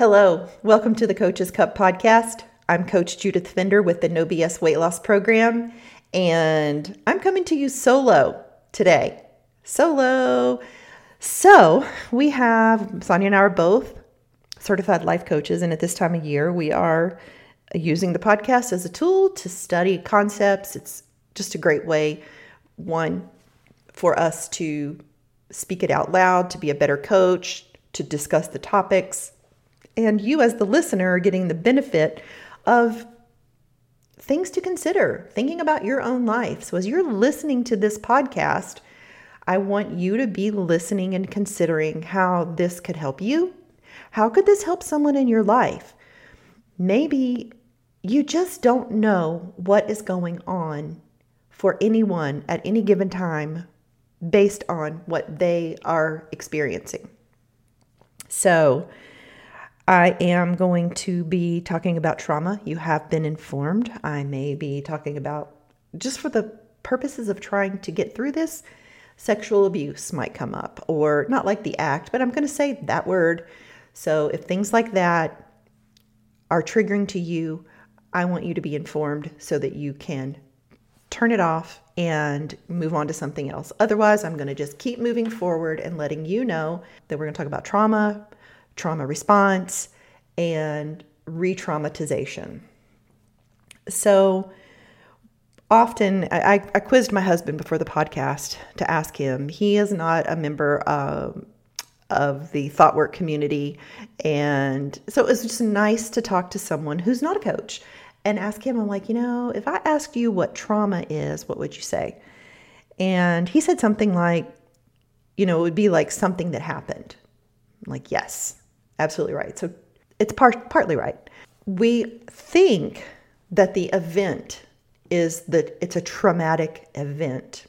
Hello, welcome to the Coach's Cup podcast. I'm Coach Judith Fender with the No BS Weight Loss Program, and I'm coming to you solo today. Solo. So, we have Sonia and I are both certified life coaches, and at this time of year, we are using the podcast as a tool to study concepts. It's just a great way, one, for us to speak it out loud, to be a better coach, to discuss the topics and you, as the listener, are getting the benefit of things to consider, thinking about your own life. So, as you're listening to this podcast, I want you to be listening and considering how this could help you. How could this help someone in your life? Maybe you just don't know what is going on for anyone at any given time based on what they are experiencing. So, I am going to be talking about trauma. You have been informed. I may be talking about, just for the purposes of trying to get through this, sexual abuse might come up, or not like the act, but I'm going to say that word. So if things like that are triggering to you, I want you to be informed so that you can turn it off and move on to something else. Otherwise, I'm going to just keep moving forward and letting you know that we're going to talk about trauma, trauma response, and re traumatization. So often, I, I, quizzed my husband before the podcast to ask him. He is not a member of, of the thought work community. And so it was just nice to talk to someone who's not a coach and ask him, I'm like, you know, if I asked you what trauma is, what would you say? And he said something like, you know, it would be like something that happened. I'm like, yes, absolutely right. So it's part, partly right. We think that the event is that it's a traumatic event.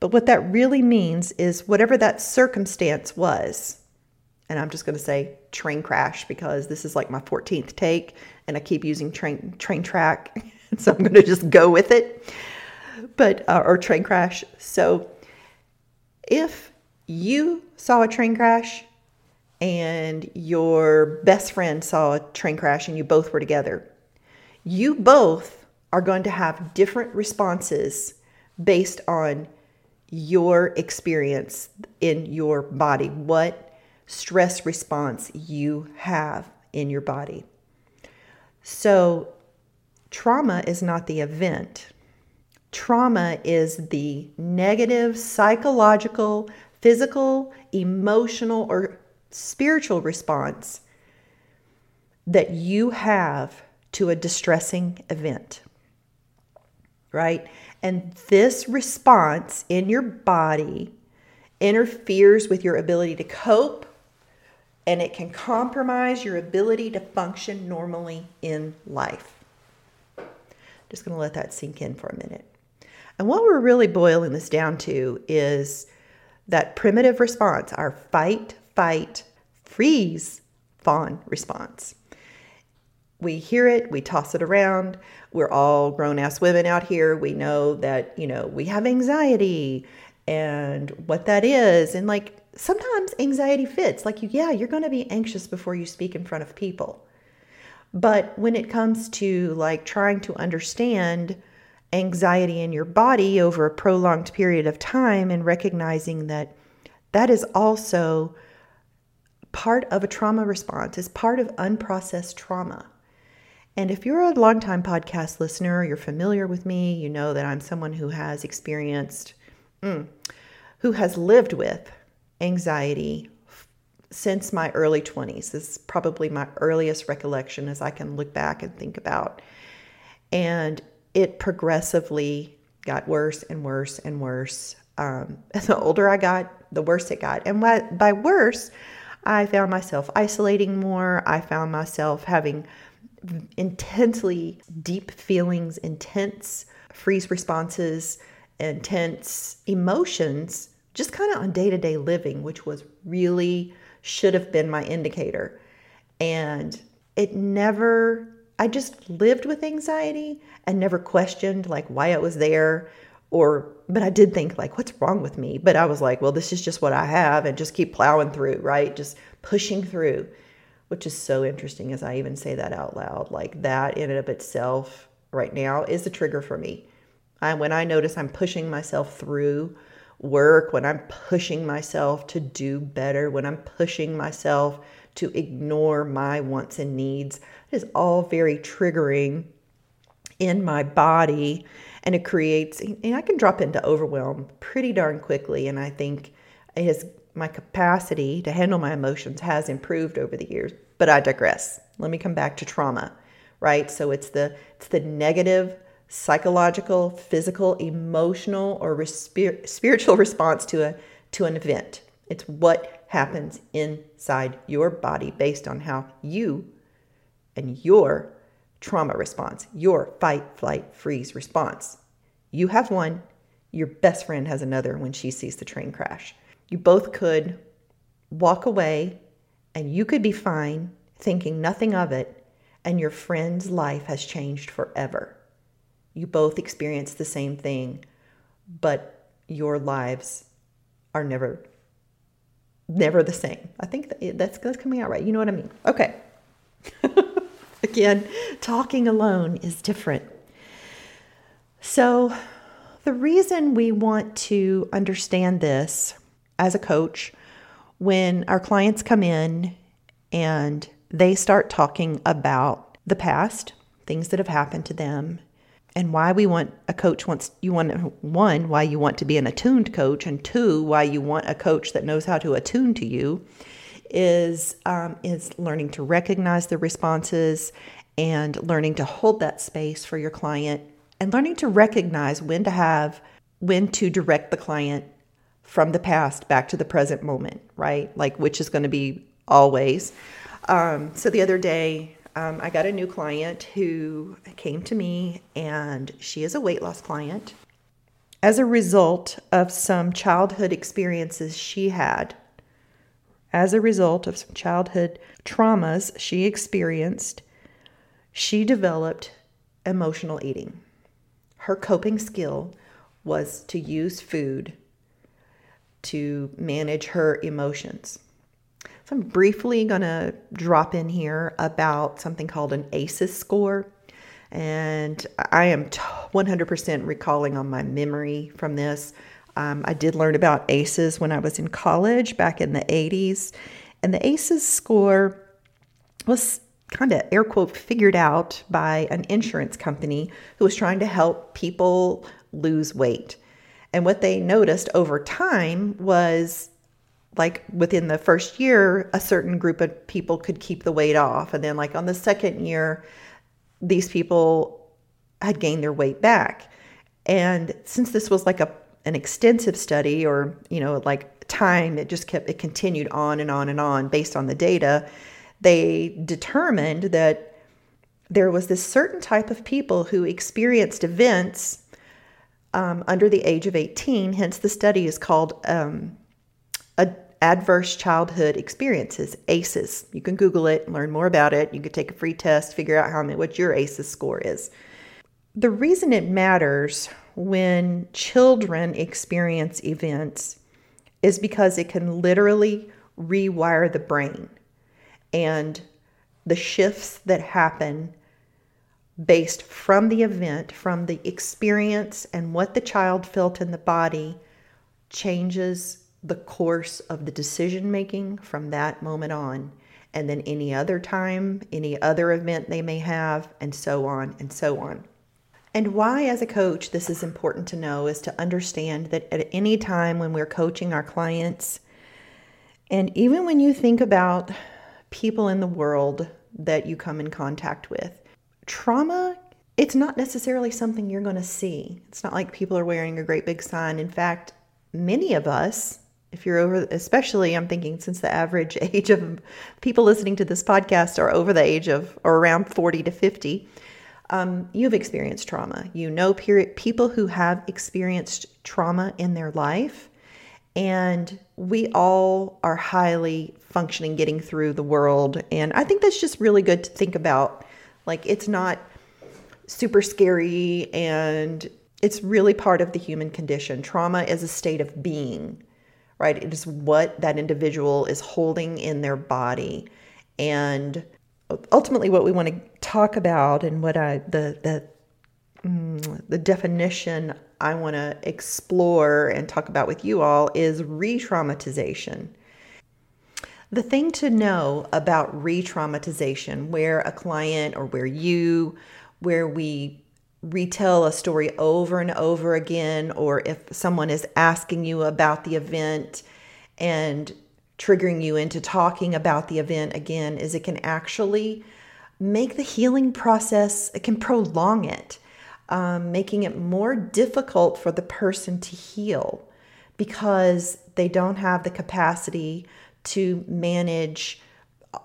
But what that really means is whatever that circumstance was, and I'm just going to say train crash because this is like my 14th take and I keep using train train track, so I'm going to just go with it. But uh, or train crash. So if you saw a train crash and your best friend saw a train crash and you both were together, you both are going to have different responses based on your experience in your body, what stress response you have in your body. So, trauma is not the event. Trauma is the negative psychological, physical, emotional, or spiritual response that you have to a distressing event. Right? And this response in your body interferes with your ability to cope and it can compromise your ability to function normally in life. Just going to let that sink in for a minute. And what we're really boiling this down to is that primitive response, our fight, fight, freeze fawn response. We hear it, we toss it around. We're all grown ass women out here. We know that, you know, we have anxiety and what that is. And like sometimes anxiety fits. Like, you, yeah, you're going to be anxious before you speak in front of people. But when it comes to like trying to understand anxiety in your body over a prolonged period of time and recognizing that that is also part of a trauma response, is part of unprocessed trauma. And if you're a longtime podcast listener, you're familiar with me, you know that I'm someone who has experienced, mm, who has lived with anxiety since my early 20s. This is probably my earliest recollection as I can look back and think about. And it progressively got worse and worse and worse. Um, the older I got, the worse it got. And by worse, I found myself isolating more. I found myself having intensely deep feelings, intense freeze responses, intense emotions, just kind of on day to day living, which was really should have been my indicator. And it never, I just lived with anxiety and never questioned like why it was there or but I did think like what's wrong with me but I was like well this is just what I have and just keep plowing through right just pushing through which is so interesting as I even say that out loud. Like that in and of itself right now is a trigger for me. I, when I notice I'm pushing myself through work, when I'm pushing myself to do better, when I'm pushing myself to ignore my wants and needs, it is all very triggering in my body and it creates and I can drop into overwhelm pretty darn quickly and I think it has my capacity to handle my emotions has improved over the years. But I digress. Let me come back to trauma, right? So it's the it's the negative psychological, physical, emotional, or spiritual response to a to an event. It's what happens inside your body based on how you and your trauma response, your fight, flight, freeze response. You have one, your best friend has another when she sees the train crash. You both could walk away and you could be fine thinking nothing of it, and your friend's life has changed forever. You both experience the same thing, but your lives are never never the same. I think that's that's coming out right. You know what I mean? Okay. Again, talking alone is different. So, the reason we want to understand this as a coach when our clients come in and they start talking about the past, things that have happened to them, and why we want a coach wants you want one why you want to be an attuned coach and two why you want a coach that knows how to attune to you is um, is learning to recognize the responses and learning to hold that space for your client and learning to recognize when to have when to direct the client from the past back to the present moment right like which is going to be always um, so the other day um, I got a new client who came to me, and she is a weight loss client. As a result of some childhood experiences she had, as a result of some childhood traumas she experienced, she developed emotional eating. Her coping skill was to use food to manage her emotions. So I'm briefly going to drop in here about something called an ACEs score. And I am 100% recalling on my memory from this. Um, I did learn about ACEs when I was in college back in the 80s. And the ACEs score was kind of air quote figured out by an insurance company who was trying to help people lose weight. And what they noticed over time was like within the first year, a certain group of people could keep the weight off. And then, like on the second year, these people had gained their weight back. And since this was like a an extensive study or, you know, like time, it just kept it continued on and on and on based on the data, they determined that there was this certain type of people who experienced events um, under the age of 18. Hence, the study is called um, Adverse Childhood Experiences, ACEs. You can Google it, learn more about it. You could take a free test, figure out how many, what your ACEs score is. The reason it matters when children experience events is because it can literally rewire the brain. And the shifts that happen based from the event, from the experience and what the child felt in the body changes the course of the decision making from that moment on, and then any other time, any other event they may have, and so on and so on. And why, as a coach, this is important to know is to understand that at any time when we're coaching our clients, and even when you think about people in the world that you come in contact with, trauma, it's not necessarily something you're going to see. It's not like people are wearing a great big sign. In fact, many of us, if you're over, especially I'm thinking since the average age of people listening to this podcast are over the age of or around 40 to 50, um, you've experienced trauma. You know period, people who have experienced trauma in their life. And we all are highly functioning, getting through the world. And I think that's just really good to think about. Like, it's not super scary and it's really part of the human condition. Trauma is a state of being right? It is what that individual is holding in their body. And ultimately, what we want to talk about and what I, the, the, mm, the definition I want to explore and talk about with you all is re traumatization. The thing to know about re traumatization, where a client or where you, where we retell a story over and over again, or if someone is asking you about the event and triggering you into talking about the event again, is it can actually make the healing process, it can prolong it, um, making it more difficult for the person to heal because they don't have the capacity to manage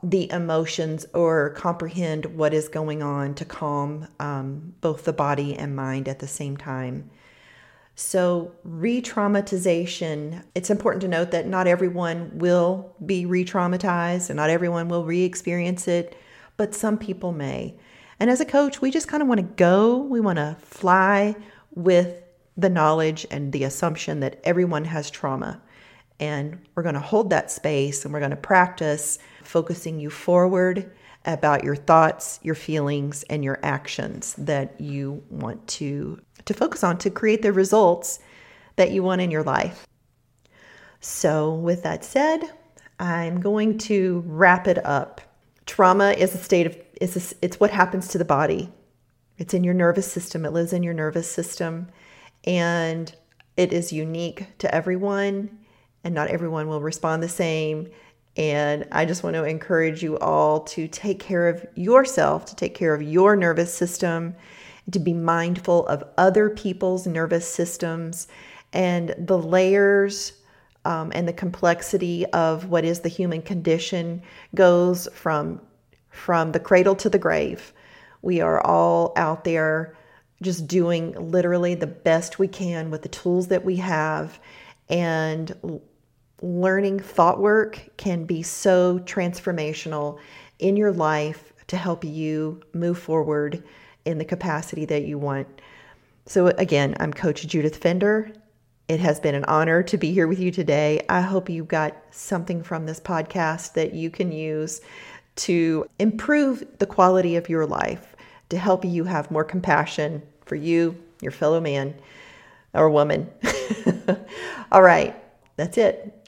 the emotions or comprehend what is going on to calm um, both the body and mind at the same time. So, re traumatization, it's important to note that not everyone will be re traumatized and not everyone will re experience it, but some people may. And as a coach, we just kind of want to go, we want to fly with the knowledge and the assumption that everyone has trauma. And we're going to hold that space and we're going to practice focusing you forward about your thoughts, your feelings, and your actions that you want to, to focus on to create the results that you want in your life. So, with that said, I'm going to wrap it up. Trauma is a state of it's a, it's what happens to the body. It's in your nervous system. It lives in your nervous system, and it is unique to everyone, and not everyone will respond the same. And I just want to encourage you all to take care of yourself, to take care of your nervous system, to be mindful of other people's nervous systems and the layers um, and the complexity of what is the human condition goes from from the cradle to the grave. We are all out there just doing literally the best we can with the tools that we have and learning thought work can be so transformational in your life to help you move forward in the capacity that you want. So, again, I'm Coach Judith Fender. It has been an honor to be here with you today. I hope you got something from this podcast that you can use to improve the quality of your life, to help you have more compassion for you, your fellow man or woman. All right, that's it.